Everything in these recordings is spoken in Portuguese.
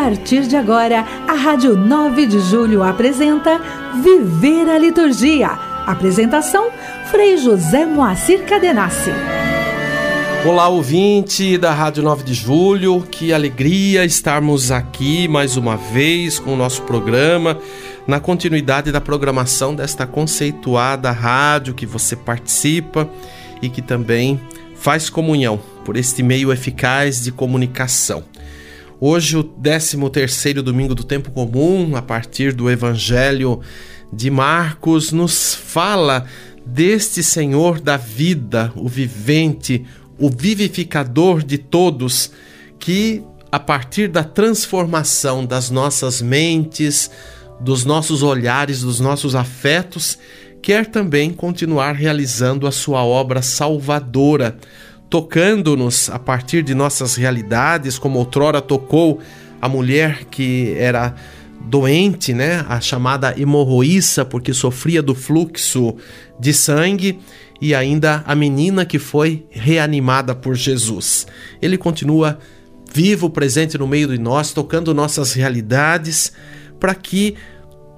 partir de agora, a Rádio 9 de Julho apresenta Viver a Liturgia. Apresentação: Frei José Moacir Cadenassi. Olá, ouvinte da Rádio 9 de Julho, que alegria estarmos aqui mais uma vez com o nosso programa, na continuidade da programação desta conceituada rádio que você participa e que também faz comunhão por este meio eficaz de comunicação. Hoje, o 13 domingo do tempo comum, a partir do Evangelho de Marcos, nos fala deste Senhor da vida, o vivente, o vivificador de todos, que a partir da transformação das nossas mentes, dos nossos olhares, dos nossos afetos, quer também continuar realizando a sua obra salvadora, tocando-nos a partir de nossas realidades, como outrora tocou a mulher que era doente, né, a chamada hemorroíça, porque sofria do fluxo de sangue, e ainda a menina que foi reanimada por Jesus. Ele continua vivo, presente no meio de nós, tocando nossas realidades, para que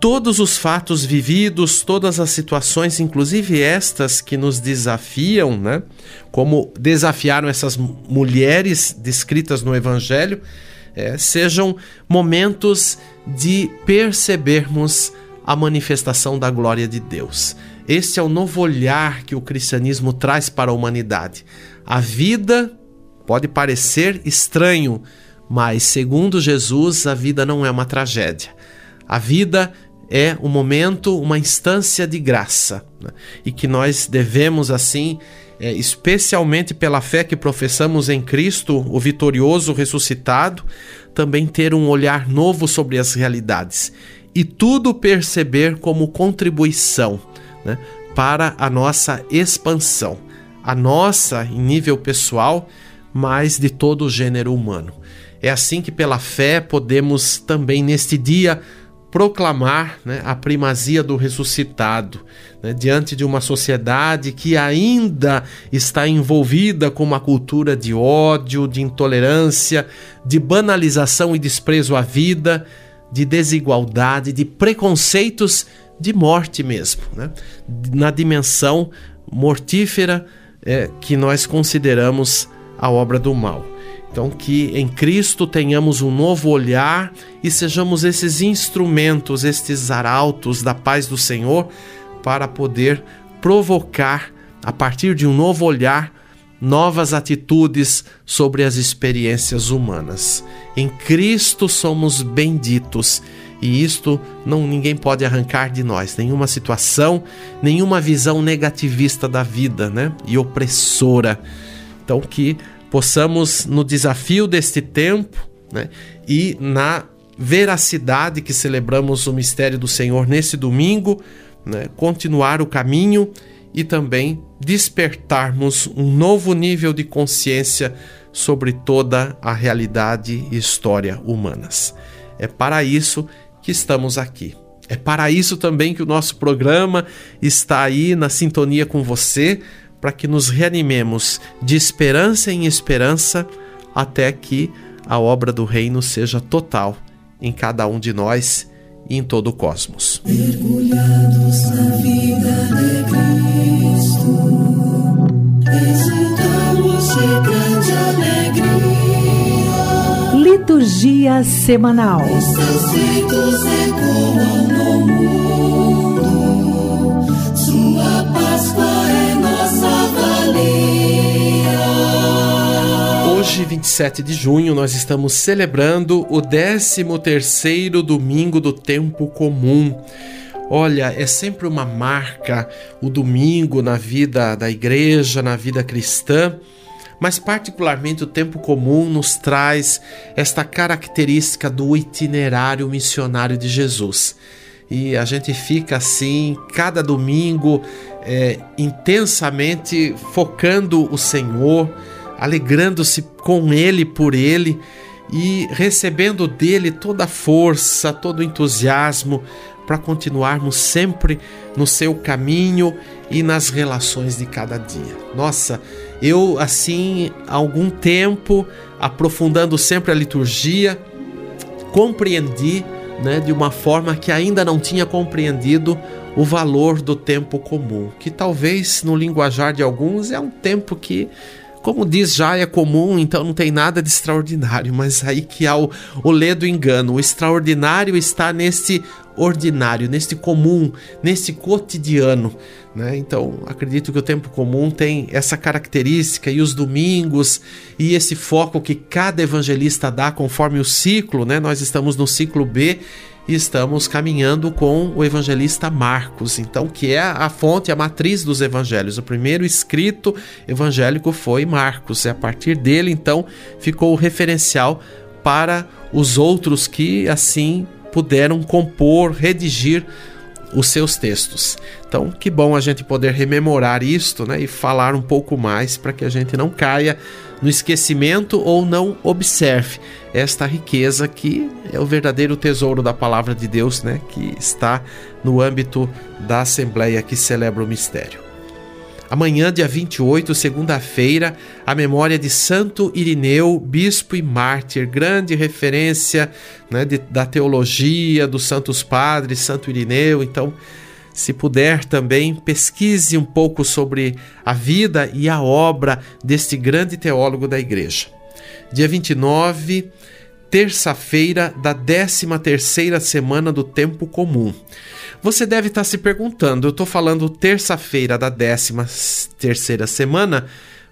todos os fatos vividos, todas as situações, inclusive estas que nos desafiam, né? Como desafiaram essas mulheres descritas no Evangelho, é, sejam momentos de percebermos a manifestação da glória de Deus. Este é o novo olhar que o cristianismo traz para a humanidade. A vida pode parecer estranho, mas segundo Jesus, a vida não é uma tragédia. A vida é um momento, uma instância de graça né? e que nós devemos assim, é, especialmente pela fé que professamos em Cristo, o vitorioso ressuscitado, também ter um olhar novo sobre as realidades e tudo perceber como contribuição né? para a nossa expansão, a nossa em nível pessoal, mas de todo o gênero humano. É assim que, pela fé, podemos também neste dia proclamar né, a primazia do ressuscitado né, diante de uma sociedade que ainda está envolvida com uma cultura de ódio, de intolerância, de banalização e desprezo à vida, de desigualdade, de preconceitos de morte mesmo, né, na dimensão mortífera é, que nós consideramos a obra do mal. Então, que em Cristo tenhamos um novo olhar e sejamos esses instrumentos, estes arautos da paz do Senhor, para poder provocar, a partir de um novo olhar, novas atitudes sobre as experiências humanas. Em Cristo somos benditos e isto não ninguém pode arrancar de nós, nenhuma situação, nenhuma visão negativista da vida, né? E opressora. Então que possamos, no desafio deste tempo né, e na veracidade que celebramos o mistério do Senhor nesse domingo, né, continuar o caminho e também despertarmos um novo nível de consciência sobre toda a realidade e história humanas. É para isso que estamos aqui. É para isso também que o nosso programa está aí na sintonia com você, para que nos reanimemos de esperança em esperança até que a obra do Reino seja total em cada um de nós e em todo o cosmos. Mergulhados na vida de Cristo, de grande alegria. Liturgia semanal. Os seus no mundo, Hoje, 27 de junho, nós estamos celebrando o 13º domingo do tempo comum. Olha, é sempre uma marca o domingo na vida da igreja, na vida cristã, mas particularmente o tempo comum nos traz esta característica do itinerário missionário de Jesus. E a gente fica assim, cada domingo, é, intensamente focando o Senhor, alegrando-se com Ele, por Ele e recebendo dele toda a força, todo o entusiasmo para continuarmos sempre no seu caminho e nas relações de cada dia. Nossa, eu, assim, há algum tempo, aprofundando sempre a liturgia, compreendi né, de uma forma que ainda não tinha compreendido o valor do tempo comum, que talvez no linguajar de alguns é um tempo que como diz já, é comum, então não tem nada de extraordinário, mas aí que há o, o ledo engano. O extraordinário está neste ordinário, neste comum, neste cotidiano. Né? Então, acredito que o tempo comum tem essa característica e os domingos e esse foco que cada evangelista dá conforme o ciclo. Né? Nós estamos no ciclo B e estamos caminhando com o evangelista Marcos, então que é a fonte, a matriz dos evangelhos. O primeiro escrito evangélico foi Marcos, e a partir dele então ficou o referencial para os outros que assim puderam compor, redigir os seus textos. Então, que bom a gente poder rememorar isto, né, e falar um pouco mais para que a gente não caia no esquecimento ou não observe esta riqueza que é o verdadeiro tesouro da palavra de Deus, né, que está no âmbito da assembleia que celebra o mistério. Amanhã, dia 28, segunda-feira, a memória de Santo Irineu, bispo e mártir, grande referência né, de, da teologia dos santos padres, Santo Irineu. Então, se puder também, pesquise um pouco sobre a vida e a obra deste grande teólogo da igreja. Dia 29, terça-feira da 13 terceira semana do tempo comum. Você deve estar se perguntando, eu estou falando terça-feira da 13 terceira semana,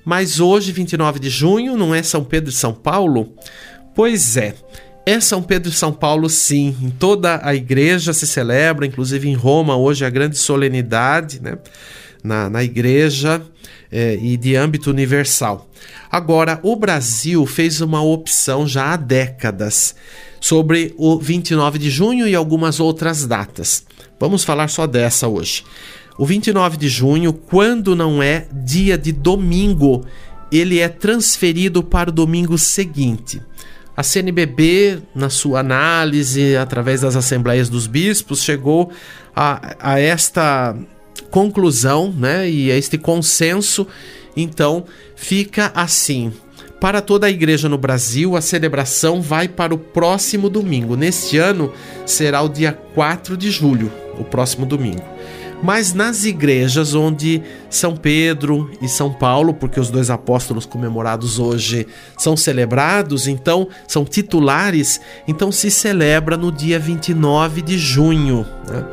mas hoje, 29 de junho, não é São Pedro e São Paulo? Pois é, é São Pedro e São Paulo, sim. Em toda a igreja se celebra, inclusive em Roma, hoje a grande solenidade né? na, na igreja é, e de âmbito universal. Agora, o Brasil fez uma opção já há décadas sobre o 29 de junho e algumas outras datas. Vamos falar só dessa hoje. O 29 de junho, quando não é dia de domingo, ele é transferido para o domingo seguinte. A CNBB, na sua análise, através das assembleias dos bispos, chegou a, a esta conclusão né, e a este consenso. Então, fica assim: para toda a igreja no Brasil, a celebração vai para o próximo domingo. Neste ano será o dia 4 de julho, o próximo domingo. Mas nas igrejas onde São Pedro e São Paulo, porque os dois apóstolos comemorados hoje são celebrados, então são titulares, então se celebra no dia 29 de junho. Né?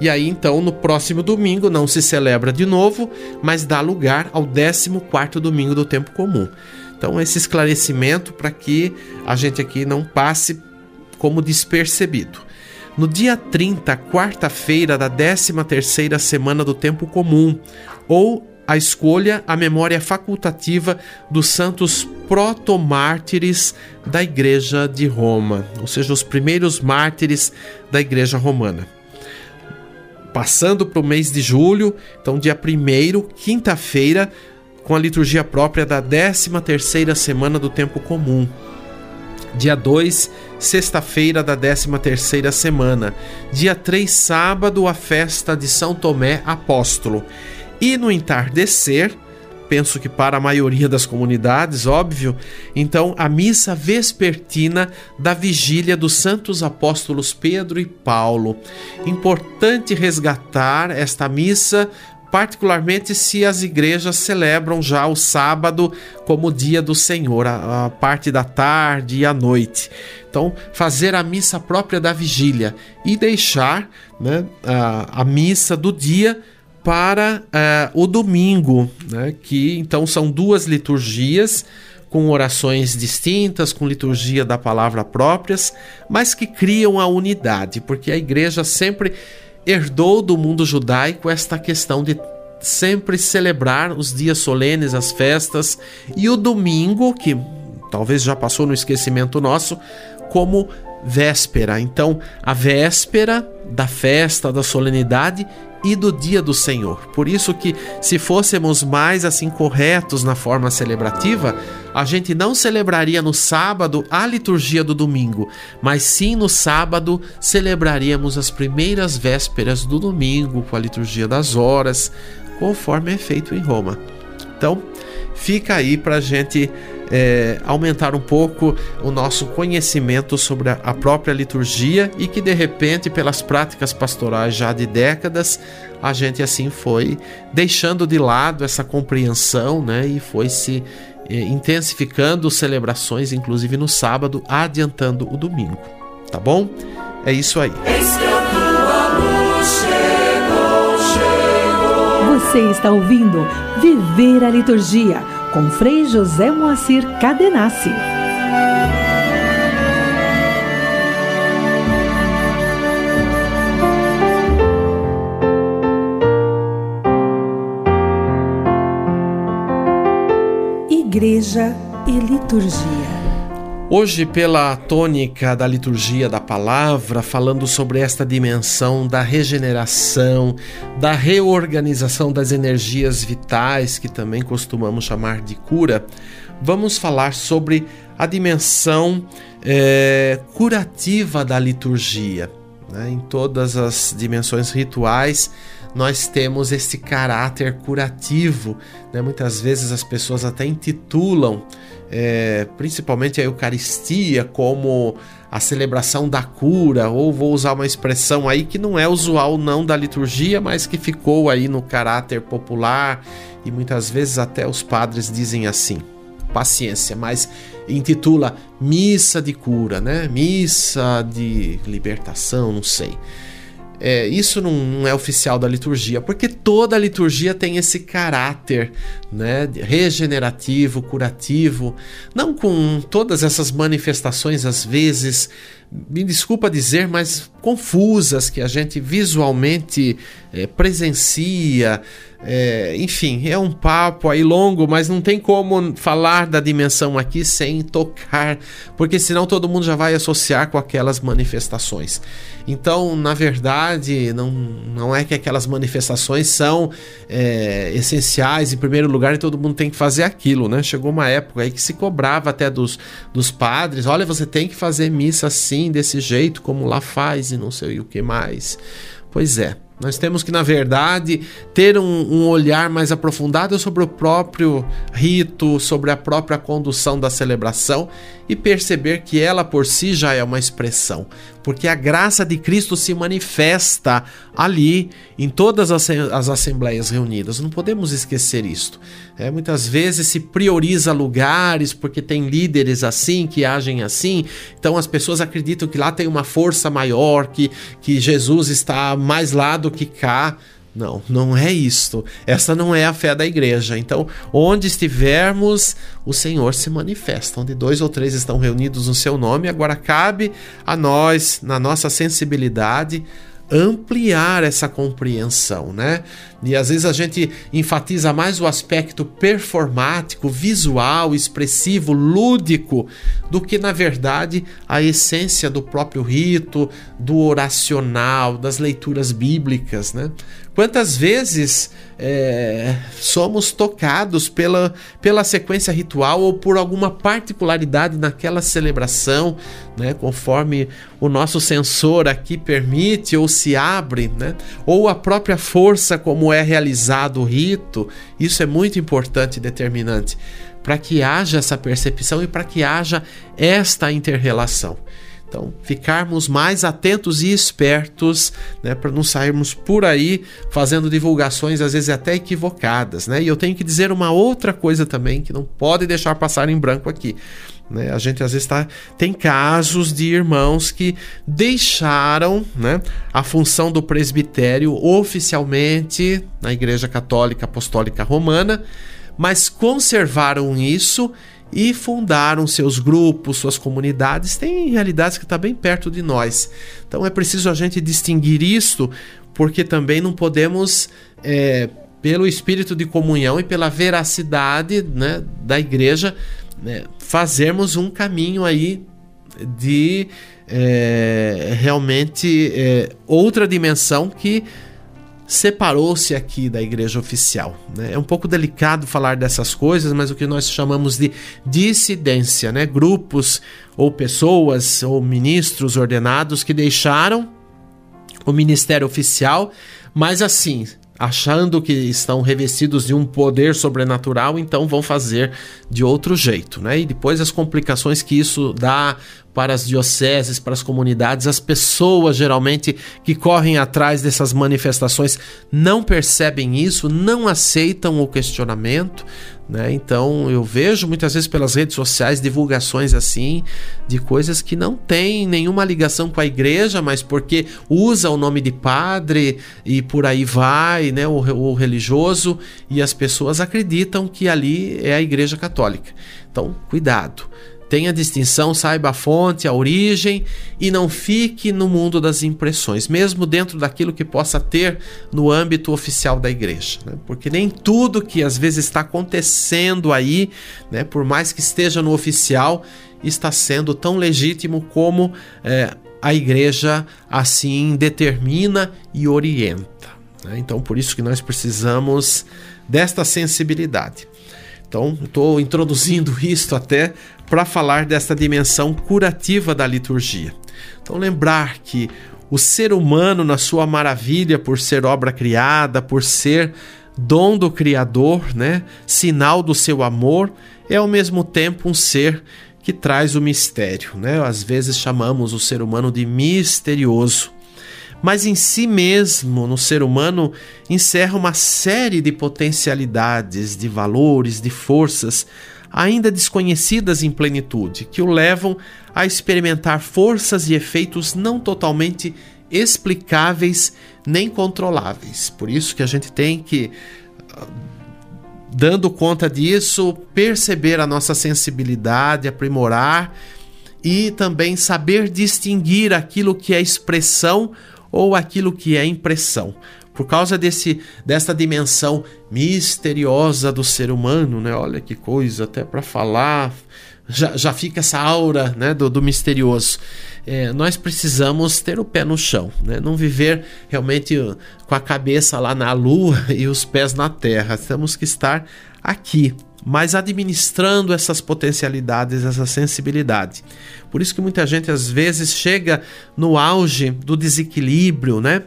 E aí, então, no próximo domingo não se celebra de novo, mas dá lugar ao 14 domingo do tempo comum. Então, esse esclarecimento para que a gente aqui não passe como despercebido. No dia 30, quarta-feira da 13ª semana do tempo comum, ou a escolha a memória facultativa dos santos protomártires da Igreja de Roma, ou seja, os primeiros mártires da Igreja Romana. Passando para o mês de julho, então dia 1 quinta-feira, com a liturgia própria da 13ª semana do tempo comum. Dia 2, sexta-feira da 13ª semana. Dia 3, sábado, a festa de São Tomé Apóstolo. E no entardecer, penso que para a maioria das comunidades, óbvio, então a missa vespertina da vigília dos santos apóstolos Pedro e Paulo. Importante resgatar esta missa particularmente se as igrejas celebram já o sábado como dia do Senhor, a, a, parte da tarde e a noite. Então, fazer a missa própria da vigília e deixar né, a, a missa do dia para uh, o domingo, né, que então são duas liturgias com orações distintas, com liturgia da palavra próprias, mas que criam a unidade, porque a igreja sempre herdou do mundo judaico esta questão de sempre celebrar os dias solenes, as festas e o domingo, que talvez já passou no esquecimento nosso, como véspera. Então, a véspera da festa, da solenidade e do dia do Senhor. Por isso que se fôssemos mais assim corretos na forma celebrativa, a gente não celebraria no sábado a liturgia do domingo, mas sim no sábado celebraríamos as primeiras vésperas do domingo com a liturgia das horas, conforme é feito em Roma. Então, fica aí para a gente é, aumentar um pouco o nosso conhecimento sobre a própria liturgia e que de repente, pelas práticas pastorais já de décadas, a gente assim foi deixando de lado essa compreensão né, e foi se intensificando celebrações, inclusive no sábado, adiantando o domingo. Tá bom? É isso aí. Você está ouvindo Viver a Liturgia com Frei José Moacir Cadenassi. Igreja e Liturgia. Hoje, pela tônica da liturgia da palavra, falando sobre esta dimensão da regeneração, da reorganização das energias vitais, que também costumamos chamar de cura, vamos falar sobre a dimensão é, curativa da liturgia. Né? Em todas as dimensões rituais, nós temos esse caráter curativo. Né? Muitas vezes as pessoas até intitulam é, principalmente a Eucaristia, como a celebração da cura, ou vou usar uma expressão aí que não é usual não da liturgia, mas que ficou aí no caráter popular e muitas vezes até os padres dizem assim. Paciência, mas intitula missa de cura, né? Missa de libertação, não sei. É, isso não, não, é oficial da liturgia, porque toda liturgia tem esse caráter né, regenerativo, curativo, não com todas essas manifestações, às vezes, me desculpa dizer, mas confusas que a gente visualmente é, presencia. É, enfim, é um papo aí longo, mas não tem como falar da dimensão aqui sem tocar, porque senão todo mundo já vai associar com aquelas manifestações. Então, na verdade, não, não é que aquelas manifestações são é, essenciais em primeiro lugar e todo mundo tem que fazer aquilo, né? Chegou uma época aí que se cobrava até dos, dos padres: olha, você tem que fazer missa assim, desse jeito, como lá faz e não sei o que mais. Pois é. Nós temos que, na verdade, ter um, um, olhar mais aprofundado sobre o próprio rito, sobre a própria condução da celebração e perceber que ela por si já é uma expressão, porque a graça de Cristo se manifesta ali em todas as, as assembleias reunidas. Não podemos esquecer isto. É, muitas vezes se prioriza lugares porque tem líderes assim que agem assim, então as pessoas acreditam que lá tem uma força maior, que, que Jesus está mais lá do que cá. Não, não é isto. Essa não é a fé da igreja. Então, onde estivermos, o Senhor se manifesta. Onde dois ou três estão reunidos no seu nome, agora cabe a nós, na nossa sensibilidade, ampliar essa compreensão, né? E às vezes a gente enfatiza mais o aspecto performático, visual, expressivo, lúdico, do que na verdade a essência do próprio rito, do oracional, das leituras bíblicas, né? Quantas vezes é, somos tocados pela, pela sequência ritual ou por alguma particularidade naquela celebração, né, conforme o nosso sensor aqui permite ou se abre, né, ou a própria força como é realizado o rito, isso é muito importante e determinante para que haja essa percepção e para que haja esta interrelação. Então, ficarmos mais atentos e espertos, né, para não sairmos por aí fazendo divulgações às vezes até equivocadas, né? E eu tenho que dizer uma outra coisa também que não pode deixar passar em branco aqui. Né? A gente às vezes tá, tem casos de irmãos que deixaram né, a função do presbitério oficialmente na Igreja Católica Apostólica Romana, mas conservaram isso e fundaram seus grupos, suas comunidades. Tem realidades que estão tá bem perto de nós. Então é preciso a gente distinguir isso, porque também não podemos, é, pelo espírito de comunhão e pela veracidade né, da igreja, né, fazermos um caminho aí de é, realmente é, outra dimensão que separou-se aqui da igreja oficial. Né? É um pouco delicado falar dessas coisas, mas o que nós chamamos de dissidência, né? grupos ou pessoas ou ministros ordenados que deixaram o ministério oficial, mas assim, achando que estão revestidos de um poder sobrenatural, então vão fazer de outro jeito, né? E depois as complicações que isso dá para as dioceses, para as comunidades, as pessoas geralmente que correm atrás dessas manifestações não percebem isso, não aceitam o questionamento, né? Então eu vejo muitas vezes pelas redes sociais divulgações assim de coisas que não têm nenhuma ligação com a igreja, mas porque usa o nome de padre e por aí vai, né? O, o religioso e as pessoas acreditam que ali é a igreja católica. Então cuidado. Tenha distinção, saiba a fonte, a origem e não fique no mundo das impressões, mesmo dentro daquilo que possa ter no âmbito oficial da igreja. Né? Porque nem tudo que às vezes está acontecendo aí, né, por mais que esteja no oficial, está sendo tão legítimo como é, a igreja assim determina e orienta. Né? Então, por isso que nós precisamos desta sensibilidade. Então, estou introduzindo isto até para falar desta dimensão curativa da liturgia. Então, lembrar que o ser humano, na sua maravilha por ser obra criada, por ser dom do Criador, né, sinal do seu amor, é ao mesmo tempo um ser que traz o mistério. Né? Às vezes chamamos o ser humano de misterioso mas em si mesmo, no ser humano, encerra uma série de potencialidades, de valores, de forças ainda desconhecidas em plenitude, que o levam a experimentar forças e efeitos não totalmente explicáveis nem controláveis. Por isso que a gente tem que dando conta disso, perceber a nossa sensibilidade, aprimorar e também saber distinguir aquilo que é expressão ou aquilo que é impressão. Por causa desse, dessa dimensão misteriosa do ser humano, né? Olha que coisa, até para falar já, já fica essa aura né, do, do misterioso. É, nós precisamos ter o pé no chão, né? não viver realmente com a cabeça lá na lua e os pés na terra. Temos que estar aqui, mas administrando essas potencialidades, essa sensibilidade. Por isso que muita gente às vezes chega no auge do desequilíbrio, né?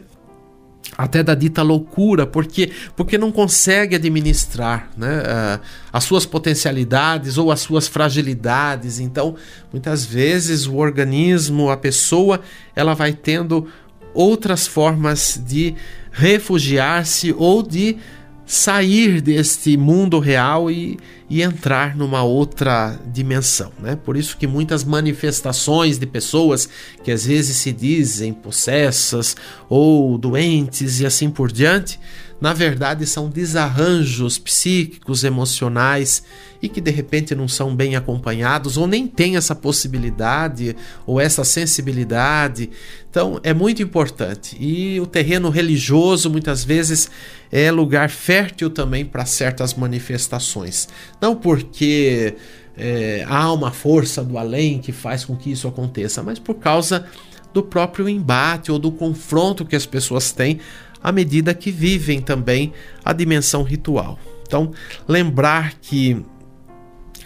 Até da dita loucura, porque, porque não consegue administrar né, as suas potencialidades ou as suas fragilidades. Então, muitas vezes o organismo, a pessoa, ela vai tendo outras formas de refugiar-se ou de sair deste mundo real e, e entrar numa outra dimensão, né? Por isso que muitas manifestações de pessoas que às vezes se dizem possessas ou doentes e assim por diante, na verdade são desarranjos psíquicos, emocionais e que de repente não são bem acompanhados ou nem têm essa possibilidade ou essa sensibilidade. Então é muito importante. E o terreno religioso muitas vezes é lugar fértil também para certas manifestações. Não porque é, há uma força do além que faz com que isso aconteça, mas por causa do próprio embate ou do confronto que as pessoas têm à medida que vivem também a dimensão ritual. Então, lembrar que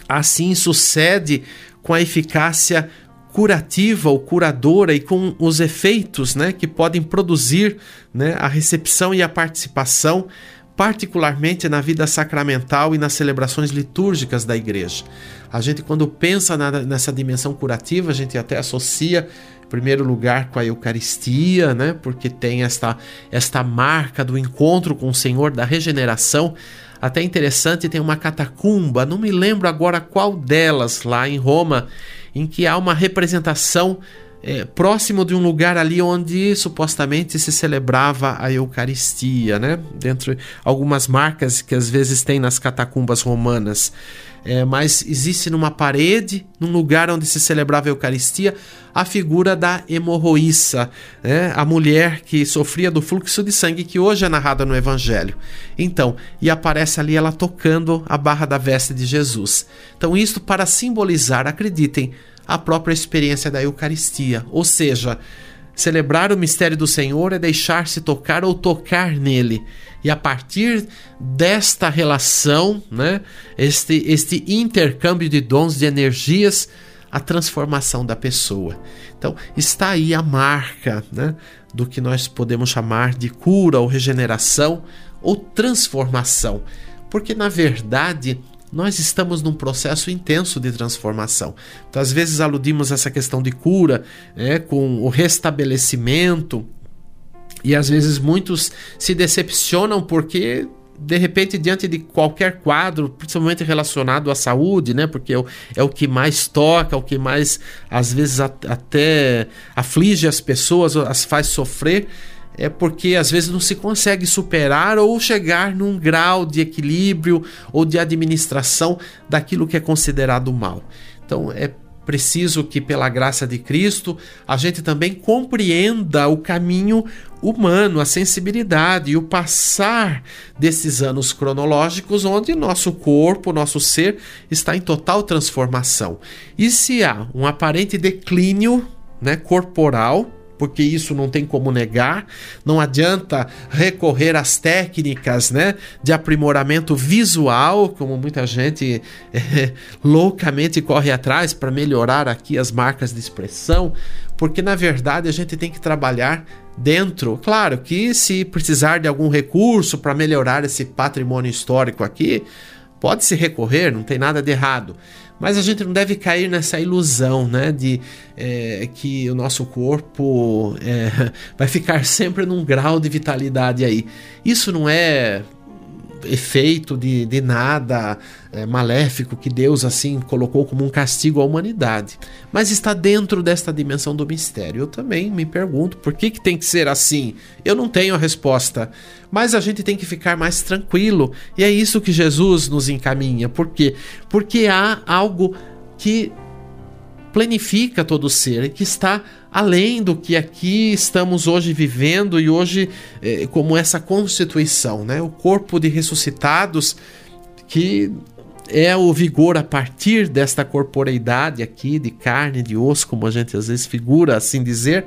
assim sucede com a eficácia curativa ou curadora e com os efeitos né, que podem produzir né, a recepção e a participação, particularmente na vida sacramental e nas celebrações litúrgicas da igreja. A gente, quando pensa na, nessa dimensão curativa, a gente até associa primeiro lugar com a Eucaristia, né? Porque tem esta, esta marca do encontro com o Senhor, da regeneração. Até interessante, tem uma catacumba, não me lembro agora qual delas, lá em Roma, em que há uma representação é, próximo de um lugar ali onde supostamente se celebrava a Eucaristia, né? Dentro algumas marcas que às vezes tem nas catacumbas romanas. É, mas existe numa parede, num lugar onde se celebrava a Eucaristia, a figura da hemorroíça, né? a mulher que sofria do fluxo de sangue, que hoje é narrada no Evangelho. Então, e aparece ali ela tocando a barra da veste de Jesus. Então, isto para simbolizar, acreditem, a própria experiência da Eucaristia. Ou seja, celebrar o mistério do Senhor é deixar-se tocar ou tocar nele. E a partir desta relação, né, este, este intercâmbio de dons, de energias, a transformação da pessoa. Então, está aí a marca né, do que nós podemos chamar de cura ou regeneração, ou transformação, porque na verdade nós estamos num processo intenso de transformação. Então, às vezes aludimos essa questão de cura, né, com o restabelecimento, e às vezes muitos se decepcionam porque de repente, diante de qualquer quadro, principalmente relacionado à saúde, né? Porque é o, é que mais toca, é o que mais, às vezes, até aflige as pessoas, as faz sofrer, é porque às vezes não se consegue superar ou chegar num grau de equilíbrio ou de administração daquilo que é considerado mal. Então, é preciso que, pela graça de Cristo, a gente também compreenda o caminho humano, a sensibilidade e o passar desses anos cronológicos onde nosso corpo, nosso ser está em total transformação. E se há um aparente declínio né, corporal, porque isso não tem como negar. Não adianta recorrer às técnicas né, de aprimoramento visual, como muita gente é, loucamente corre atrás para melhorar aqui as marcas de expressão, porque na verdade a gente tem que trabalhar dentro. Claro que se precisar de algum recurso para melhorar esse patrimônio histórico aqui, pode se recorrer, não tem nada de errado. Mas a gente não deve cair nessa ilusão, né, de é, que o nosso corpo é, vai ficar sempre num grau de vitalidade aí. Isso não é efeito de, de nada é, maléfico que Deus assim colocou como um castigo à humanidade, mas está dentro desta dimensão do mistério. Eu também me pergunto por que, que tem que ser assim. Eu não tenho a resposta, mas a gente tem que ficar mais tranquilo e é isso que Jesus nos encaminha. Por quê? Porque há algo que planifica todo ser, que está além do que aqui estamos hoje vivendo e hoje é, como essa constituição, né? O corpo de ressuscitados que é o vigor a partir desta corporeidade aqui de carne, de osso, como a gente às vezes figura assim dizer,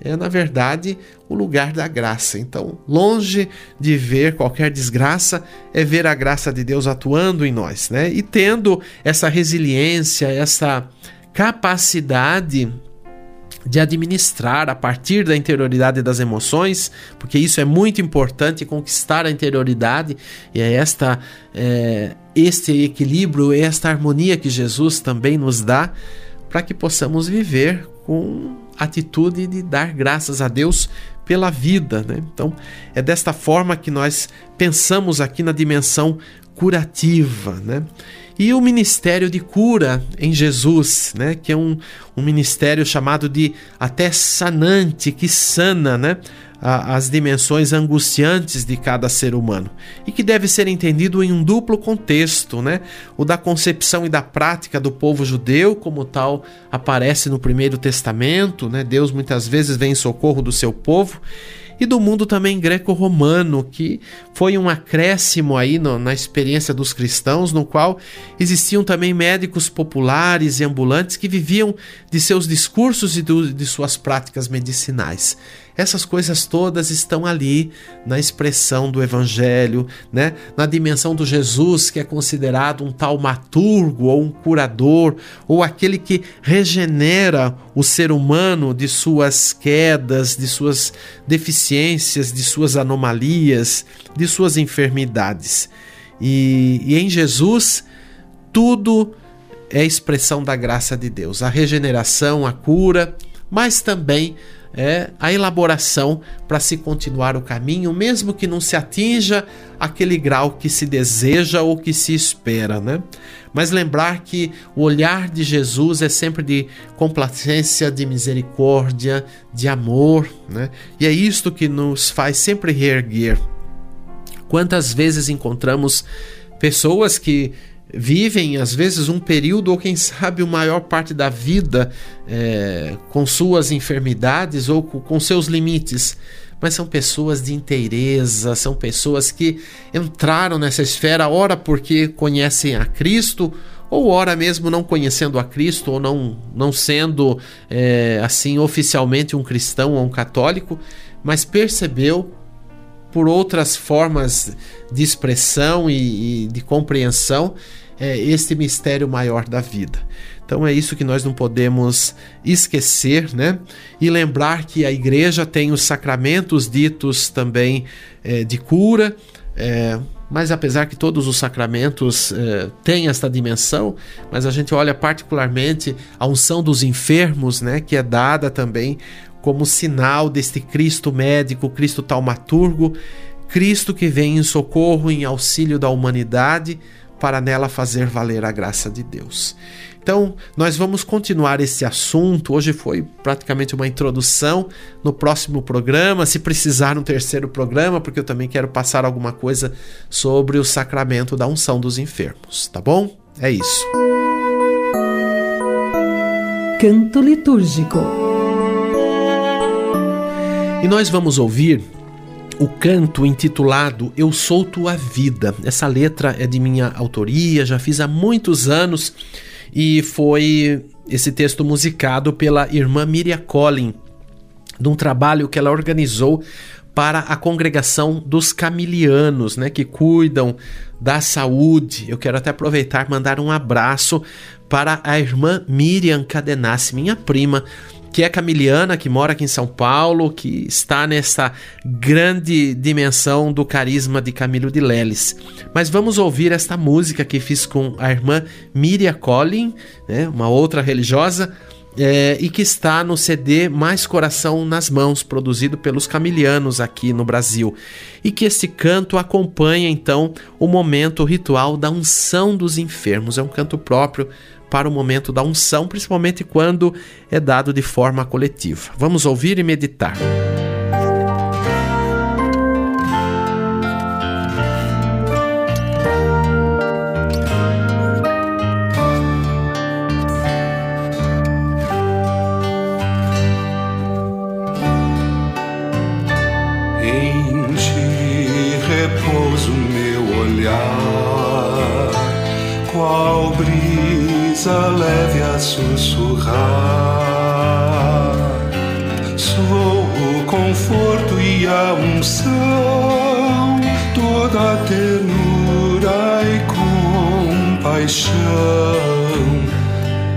é na verdade o lugar da graça. Então, longe de ver qualquer desgraça, é ver a graça de Deus atuando em nós, né? E tendo essa resiliência, essa capacidade de administrar a partir da interioridade das emoções, porque isso é muito importante conquistar a interioridade e é esta é, este equilíbrio, esta harmonia que Jesus também nos dá para que possamos viver com atitude de dar graças a Deus pela vida, né? Então é desta forma que nós pensamos aqui na dimensão curativa, né? E o ministério de cura em Jesus, né? Que é um, um ministério chamado de até sanante, que sana, né? as dimensões angustiantes de cada ser humano e que deve ser entendido em um duplo contexto, né? O da concepção e da prática do povo judeu, como tal aparece no Primeiro Testamento, né? Deus muitas vezes vem em socorro do seu povo e do mundo também greco-romano, que foi um acréscimo aí no, na experiência dos cristãos, no qual existiam também médicos populares e ambulantes que viviam de seus discursos e do, de suas práticas medicinais. Essas coisas todas estão ali na expressão do evangelho, né? Na dimensão do Jesus que é considerado um taumaturgo ou um curador ou aquele que regenera o ser humano de suas quedas, de suas deficiências, de suas anomalias, de suas enfermidades. E, e em Jesus tudo é expressão da graça de Deus, a regeneração, a cura, mas também é a elaboração para se continuar o caminho, mesmo que não se atinja aquele grau que se deseja ou que se espera, né? Mas lembrar que o olhar de Jesus é sempre de complacência, de misericórdia, de amor, né? E é isto que nos faz sempre reerguer. Quantas vezes encontramos pessoas que vivem às vezes um período ou quem sabe a maior parte da vida é, com suas enfermidades ou com seus limites. Mas são pessoas de inteireza, são pessoas que entraram nessa esfera, ora porque conhecem a Cristo, ou ora mesmo não conhecendo a Cristo, ou não, não sendo é, assim oficialmente um cristão ou um católico, mas percebeu por outras formas de expressão e, e de compreensão é, este mistério maior da vida. Então é isso que nós não podemos esquecer, né? E lembrar que a igreja tem os sacramentos ditos também é, de cura, É, mas apesar que todos os sacramentos é, têm esta dimensão, mas a gente olha particularmente a unção dos enfermos, né, que é dada também como sinal deste Cristo médico, Cristo taumaturgo, Cristo que vem em socorro, em auxílio da humanidade, para nela fazer valer a graça de Deus. Então, nós vamos continuar esse assunto. Hoje foi praticamente uma introdução. No próximo programa, se precisar um terceiro programa, porque eu também quero passar alguma coisa sobre o sacramento da unção dos enfermos, tá bom? É isso. Canto litúrgico. E nós vamos ouvir o canto intitulado Eu Sou Tua Vida. Essa letra é de minha autoria, já fiz há muitos anos e foi esse texto musicado pela irmã Miriam Collin, de um trabalho que ela organizou para a congregação dos camilianos, né, que cuidam da saúde. Eu quero até aproveitar mandar um abraço para a irmã Miriam Cadenassi, minha prima, que é camiliana, que mora aqui em São Paulo, que está nessa grande dimensão do carisma de Camilo de Leles. Mas vamos ouvir esta música que fiz com a irmã Miriam Collin, né, uma outra religiosa, é, e que está no CD Mais Coração nas Mãos, produzido pelos camilianos aqui no Brasil. E que esse canto acompanha então o momento ritual da unção dos enfermos. É um canto próprio para o momento da unção, principalmente quando é dado de forma coletiva. Vamos ouvir e meditar. Brisa leve a sussurrar. Sou o conforto e a unção, toda a ternura e compaixão.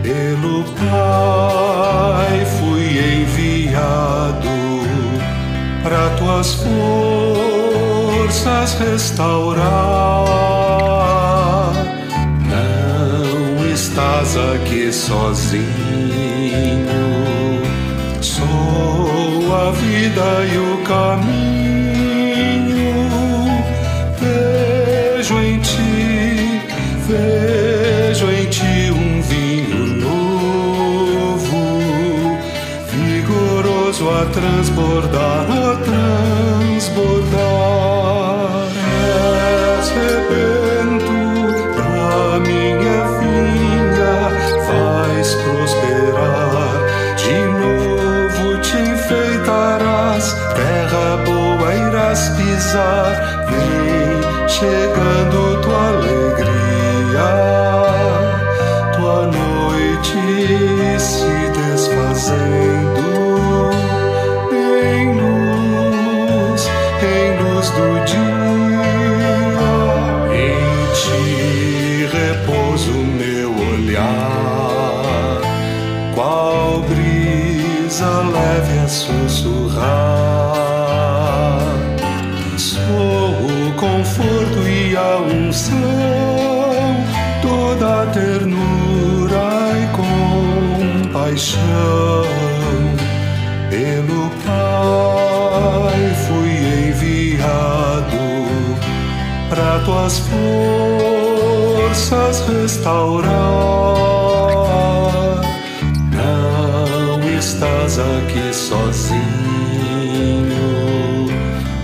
Pelo Pai fui enviado para tuas forças restaurar. Estás aqui sozinho, sou a vida e o caminho. Vejo em ti, vejo em ti um vinho novo vigoroso a transbordar, boa irás pisar. Vem chegando tua alegria tuas forças restaurar. Não estás aqui sozinho.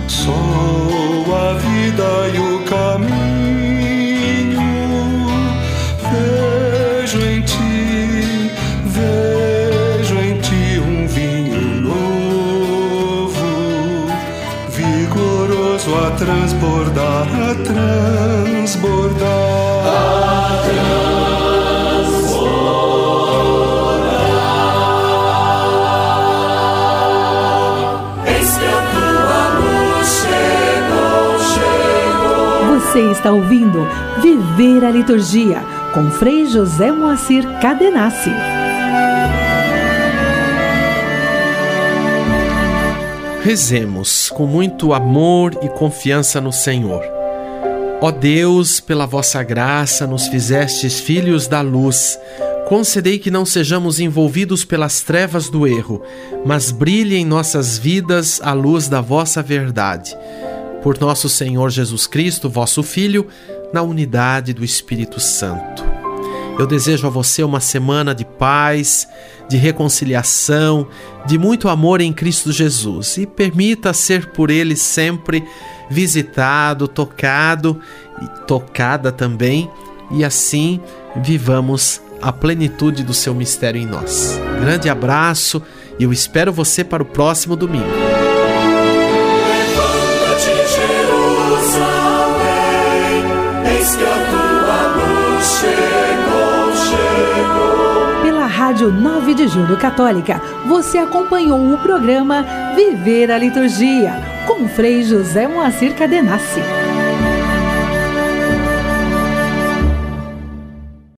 Sou a vida e o a transbordar. Eis que a tua luz chegou, chegou. Você está ouvindo Viver a Liturgia com Frei José Moacir Cadenassi. Rezemos com muito amor e confiança no Senhor. Ó Deus, pela vossa graça nos fizestes filhos da luz. Concedei que não sejamos envolvidos pelas trevas do erro, mas brilhe em nossas vidas a luz da vossa verdade. Por nosso Senhor Jesus Cristo, vosso Filho, na unidade do Espírito Santo. Eu desejo a você uma semana de paz, de reconciliação, de muito amor em Cristo Jesus e permita ser por Ele sempre visitado, tocado e tocada também, e assim vivamos a plenitude do seu mistério em nós. Grande abraço e eu espero você para o próximo domingo. Pela Rádio 9 de Julho Católica, você acompanhou o programa Viver a Liturgia com Frei José Moacir Cadenassi.